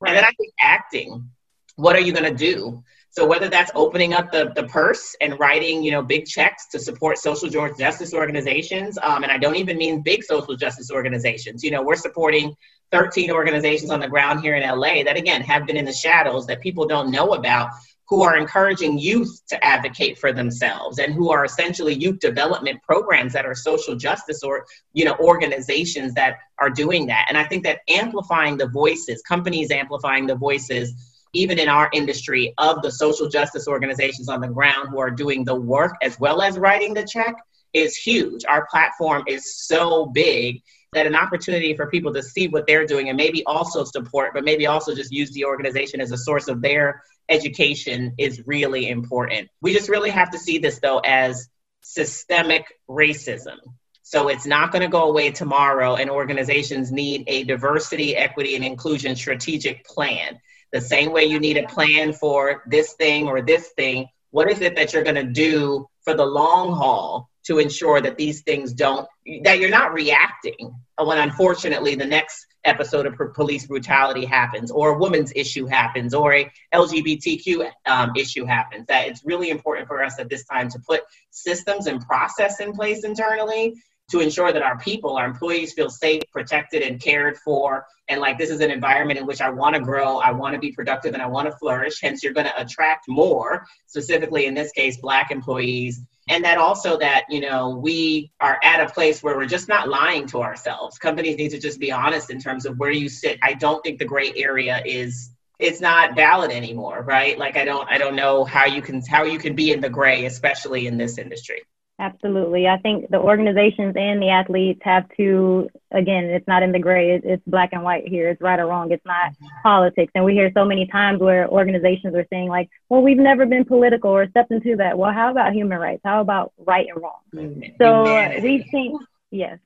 Right. and then i think acting what are you going to do so whether that's opening up the, the purse and writing, you know, big checks to support social justice organizations, um, and I don't even mean big social justice organizations. You know, we're supporting 13 organizations on the ground here in LA that again have been in the shadows that people don't know about who are encouraging youth to advocate for themselves and who are essentially youth development programs that are social justice or you know organizations that are doing that and i think that amplifying the voices companies amplifying the voices even in our industry, of the social justice organizations on the ground who are doing the work as well as writing the check is huge. Our platform is so big that an opportunity for people to see what they're doing and maybe also support, but maybe also just use the organization as a source of their education is really important. We just really have to see this though as systemic racism. So it's not going to go away tomorrow, and organizations need a diversity, equity, and inclusion strategic plan. The same way you need a plan for this thing or this thing, what is it that you're going to do for the long haul to ensure that these things don't, that you're not reacting when unfortunately the next episode of police brutality happens, or a woman's issue happens, or a LGBTQ um, issue happens. That it's really important for us at this time to put systems and process in place internally to ensure that our people, our employees feel safe, protected, and cared for. And like this is an environment in which I want to grow, I want to be productive, and I want to flourish. Hence, you're going to attract more, specifically in this case, Black employees. And that also that, you know, we are at a place where we're just not lying to ourselves. Companies need to just be honest in terms of where you sit. I don't think the gray area is it's not valid anymore, right? Like I don't I don't know how you can how you can be in the gray, especially in this industry. Absolutely. I think the organizations and the athletes have to, again, it's not in the gray, it's black and white here. It's right or wrong. It's not politics. And we hear so many times where organizations are saying, like, well, we've never been political or stepped into that. Well, how about human rights? How about right and wrong? Mm-hmm. So we've seen, yes,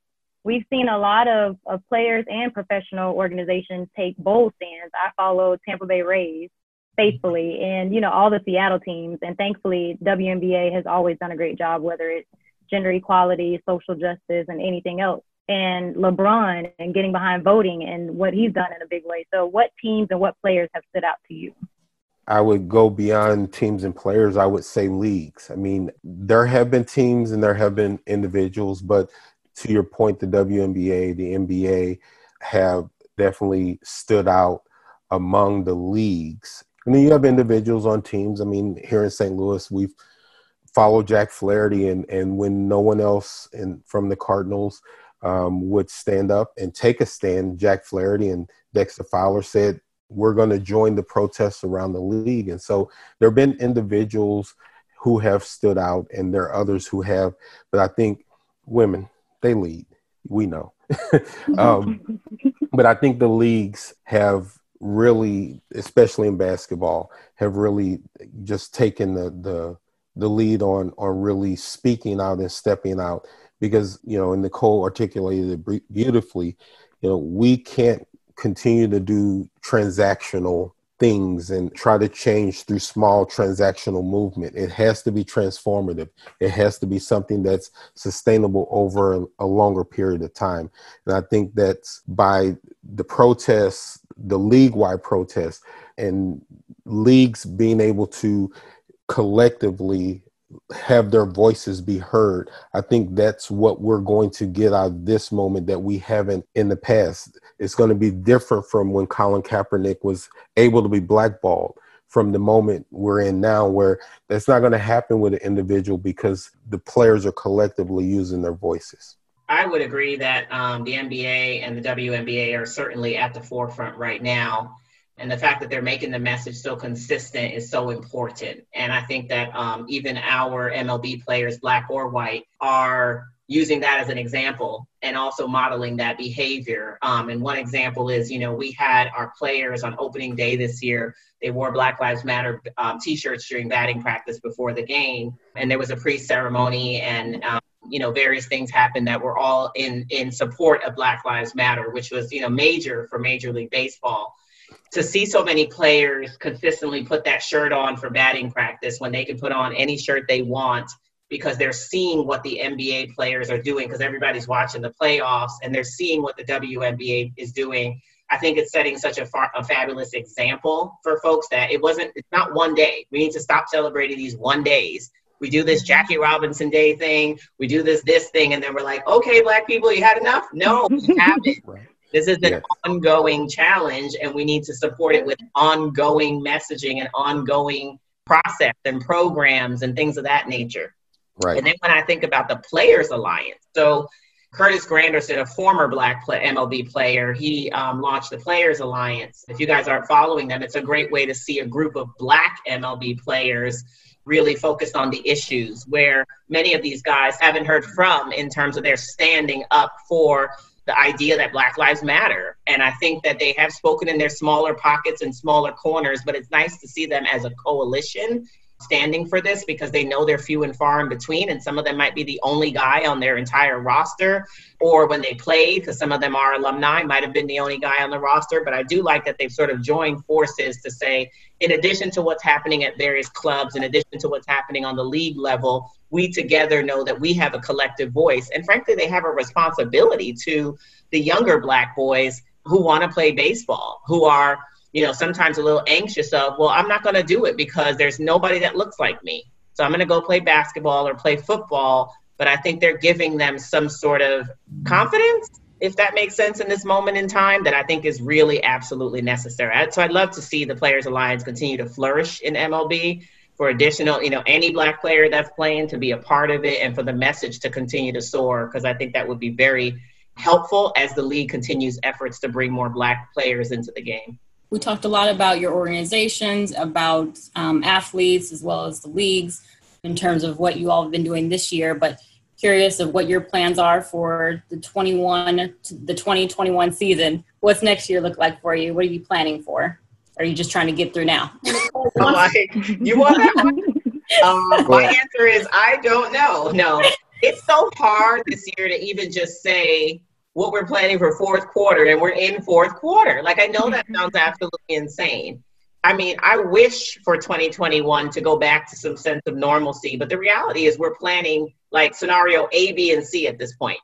we've seen a lot of, of players and professional organizations take bold stands. I follow Tampa Bay Rays faithfully and you know all the Seattle teams and thankfully WNBA has always done a great job whether it's gender equality, social justice and anything else. And LeBron and getting behind voting and what he's done in a big way. So what teams and what players have stood out to you? I would go beyond teams and players. I would say leagues. I mean, there have been teams and there have been individuals, but to your point, the WNBA, the NBA have definitely stood out among the leagues and then you have individuals on teams. I mean, here in St. Louis, we've followed Jack Flaherty, and and when no one else in from the Cardinals um, would stand up and take a stand, Jack Flaherty and Dexter Fowler said, "We're going to join the protests around the league." And so there have been individuals who have stood out, and there are others who have. But I think women they lead. We know. um, but I think the leagues have really, especially in basketball, have really just taken the the the lead on on really speaking out and stepping out because you know and Nicole articulated it beautifully. You know, we can't continue to do transactional things and try to change through small transactional movement. It has to be transformative. It has to be something that's sustainable over a, a longer period of time. And I think that's by the protests the league wide protests and leagues being able to collectively have their voices be heard. I think that's what we're going to get out of this moment that we haven't in the past. It's going to be different from when Colin Kaepernick was able to be blackballed from the moment we're in now, where that's not going to happen with an individual because the players are collectively using their voices. I would agree that um, the NBA and the WNBA are certainly at the forefront right now. And the fact that they're making the message so consistent is so important. And I think that um, even our MLB players, black or white, are using that as an example and also modeling that behavior. Um, and one example is, you know, we had our players on opening day this year. They wore Black Lives Matter um, t-shirts during batting practice before the game, and there was a pre-ceremony, and um, you know various things happened that were all in in support of black lives matter which was you know major for major league baseball to see so many players consistently put that shirt on for batting practice when they can put on any shirt they want because they're seeing what the NBA players are doing because everybody's watching the playoffs and they're seeing what the WNBA is doing. I think it's setting such a, far, a fabulous example for folks that it wasn't, it's not one day. We need to stop celebrating these one days we do this Jackie Robinson Day thing, we do this this thing, and then we're like, okay, black people, you had enough? No, we haven't. Right. This is an ongoing challenge, and we need to support it with ongoing messaging and ongoing process and programs and things of that nature. Right. And then when I think about the Players Alliance, so Curtis Granderson, a former Black play, MLB player, he um, launched the Players Alliance. If you guys aren't following them, it's a great way to see a group of Black MLB players really focused on the issues where many of these guys haven't heard from in terms of their standing up for the idea that Black Lives Matter. And I think that they have spoken in their smaller pockets and smaller corners, but it's nice to see them as a coalition standing for this because they know they're few and far in between, and some of them might be the only guy on their entire roster, or when they played, because some of them are alumni, might have been the only guy on the roster. But I do like that they've sort of joined forces to say, in addition to what's happening at various clubs, in addition to what's happening on the league level, we together know that we have a collective voice. And frankly, they have a responsibility to the younger black boys who want to play baseball, who are, you know, sometimes a little anxious of, well, I'm not going to do it because there's nobody that looks like me. So I'm going to go play basketball or play football. But I think they're giving them some sort of confidence, if that makes sense in this moment in time, that I think is really absolutely necessary. So I'd love to see the Players Alliance continue to flourish in MLB for additional, you know, any black player that's playing to be a part of it and for the message to continue to soar because I think that would be very helpful as the league continues efforts to bring more black players into the game. We talked a lot about your organizations, about um, athletes, as well as the leagues in terms of what you all have been doing this year, but curious of what your plans are for the 21 the 2021 season. What's next year look like for you? What are you planning for? are you just trying to get through now? like, you want that one? Um, my answer is I don't know. No, it's so hard this year to even just say what we're planning for fourth quarter, and we're in fourth quarter. Like I know that sounds absolutely insane. I mean, I wish for 2021 to go back to some sense of normalcy, but the reality is we're planning like scenario A, B, and C at this point.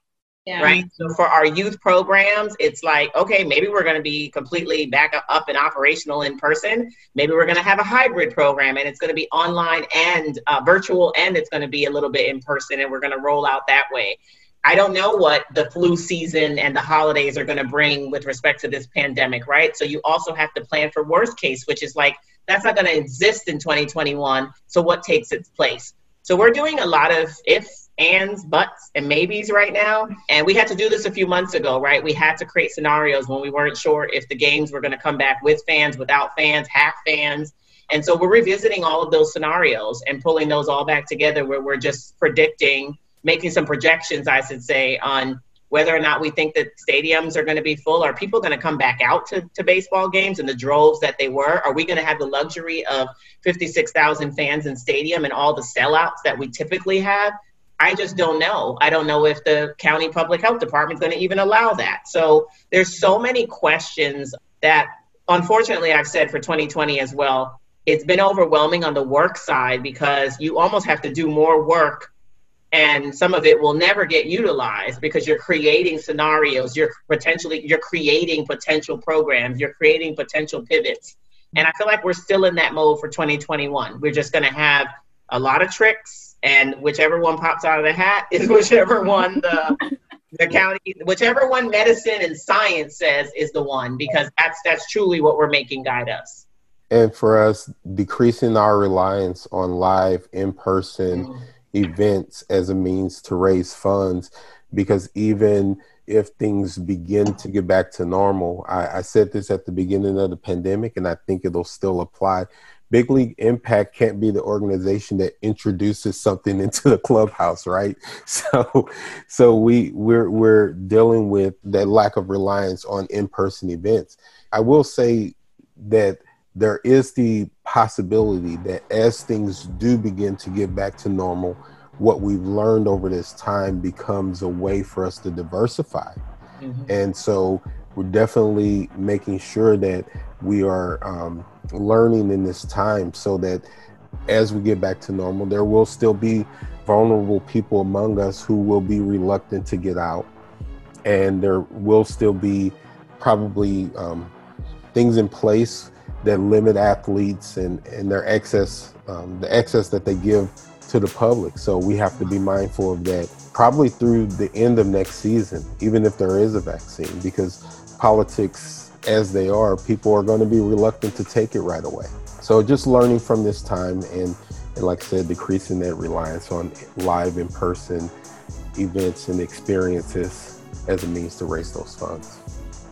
Yeah. Right. So for our youth programs, it's like, okay, maybe we're going to be completely back up and operational in person. Maybe we're going to have a hybrid program and it's going to be online and uh, virtual and it's going to be a little bit in person and we're going to roll out that way. I don't know what the flu season and the holidays are going to bring with respect to this pandemic, right? So you also have to plan for worst case, which is like, that's not going to exist in 2021. So what takes its place? So we're doing a lot of ifs, ands, buts, and maybes right now. And we had to do this a few months ago, right? We had to create scenarios when we weren't sure if the games were going to come back with fans, without fans, half fans. And so we're revisiting all of those scenarios and pulling those all back together where we're just predicting, making some projections, I should say, on whether or not we think that stadiums are going to be full. Are people going to come back out to, to baseball games in the droves that they were? Are we going to have the luxury of 56,000 fans in stadium and all the sellouts that we typically have? I just don't know. I don't know if the county public health department is going to even allow that. So there's so many questions that unfortunately I've said for 2020 as well. It's been overwhelming on the work side because you almost have to do more work and some of it will never get utilized because you're creating scenarios, you're potentially you're creating potential programs, you're creating potential pivots. And I feel like we're still in that mode for 2021. We're just going to have a lot of tricks and whichever one pops out of the hat is whichever one the the county whichever one medicine and science says is the one because that's that's truly what we're making guide us and for us decreasing our reliance on live in-person mm. Events as a means to raise funds because even if things begin to get back to normal I, I said this at the beginning of the pandemic and i think it'll still apply Big League Impact can't be the organization that introduces something into the clubhouse, right? So, so we we're we're dealing with that lack of reliance on in-person events. I will say that there is the possibility that as things do begin to get back to normal, what we've learned over this time becomes a way for us to diversify. Mm-hmm. And so we're definitely making sure that we are um, learning in this time so that as we get back to normal, there will still be vulnerable people among us who will be reluctant to get out. And there will still be probably um, things in place that limit athletes and, and their excess, um, the excess that they give to the public. So we have to be mindful of that probably through the end of next season, even if there is a vaccine, because politics as they are, people are going to be reluctant to take it right away. So just learning from this time and, and like I said, decreasing that reliance on live in person events and experiences as a means to raise those funds.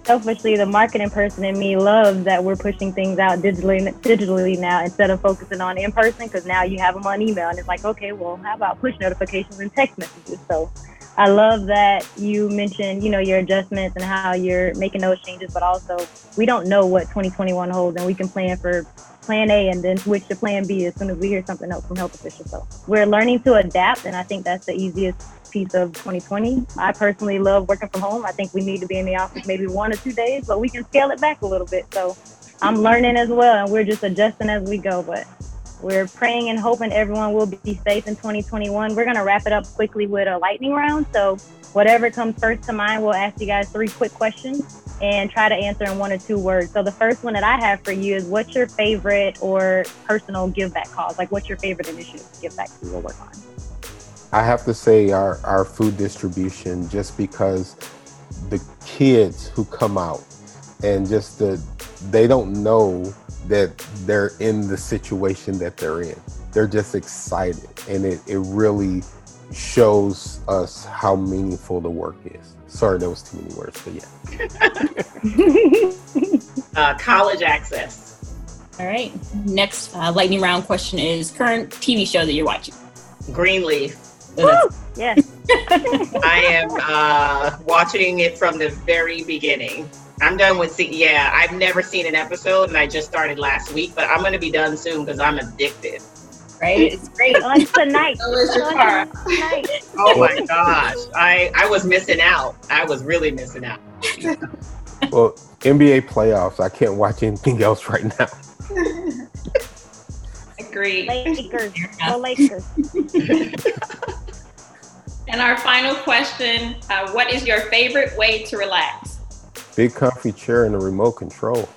Selfishly, the marketing person in me loves that we're pushing things out digitally digitally now instead of focusing on in person because now you have them on email and it's like, okay, well, how about push notifications and text messages? So I love that you mentioned, you know, your adjustments and how you're making those changes, but also we don't know what 2021 holds and we can plan for plan A and then switch to plan B as soon as we hear something else from health officials. So we're learning to adapt and I think that's the easiest piece of 2020. I personally love working from home. I think we need to be in the office maybe one or two days, but we can scale it back a little bit. So I'm learning as well and we're just adjusting as we go. But we're praying and hoping everyone will be safe in 2021. We're going to wrap it up quickly with a lightning round. So, whatever comes first to mind, we'll ask you guys three quick questions. and try to answer in one or two words. So the first one that I have for you is what's your favorite or personal give back cause? Like what's your favorite initiative to give back to or work on? I have to say our, our food distribution just because the kids who come out and just the they don't know that they're in the situation that they're in. They're just excited and it, it really shows us how meaningful the work is. Sorry, that was too many words, but yeah. uh, college access. All right. Next uh, lightning round question is current TV show that you're watching. Greenleaf. Yes. I am uh, watching it from the very beginning. I'm done with see. Yeah, I've never seen an episode, and I just started last week. But I'm going to be done soon because I'm addicted. Right? It's great. On tonight. So is your car. oh my gosh, I I was missing out. I was really missing out. well, NBA playoffs. I can't watch anything else right now. Agreed. Lakers. Go Lakers. and our final question: uh, What is your favorite way to relax? Big comfy chair and a remote control.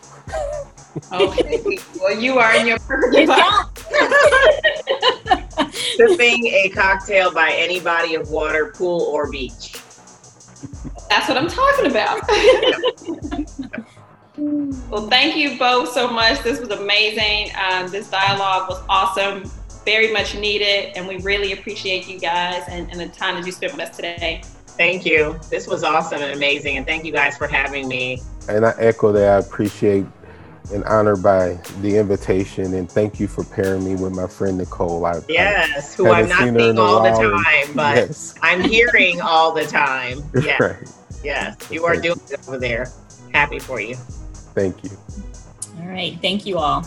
okay. Well, you are in your perfect Sipping a cocktail by any body of water, pool, or beach. That's what I'm talking about. well, thank you both so much. This was amazing. Um, this dialogue was awesome, very much needed, and we really appreciate you guys and, and the time that you spent with us today. Thank you. This was awesome and amazing, and thank you guys for having me. And I echo that. I appreciate and honored by the invitation, and thank you for pairing me with my friend Nicole. I, yes, I who I'm not seeing all the time, but yes. I'm hearing all the time. Yes, right. yes, you are thank doing it over there. Happy for you. Thank you. All right, thank you all.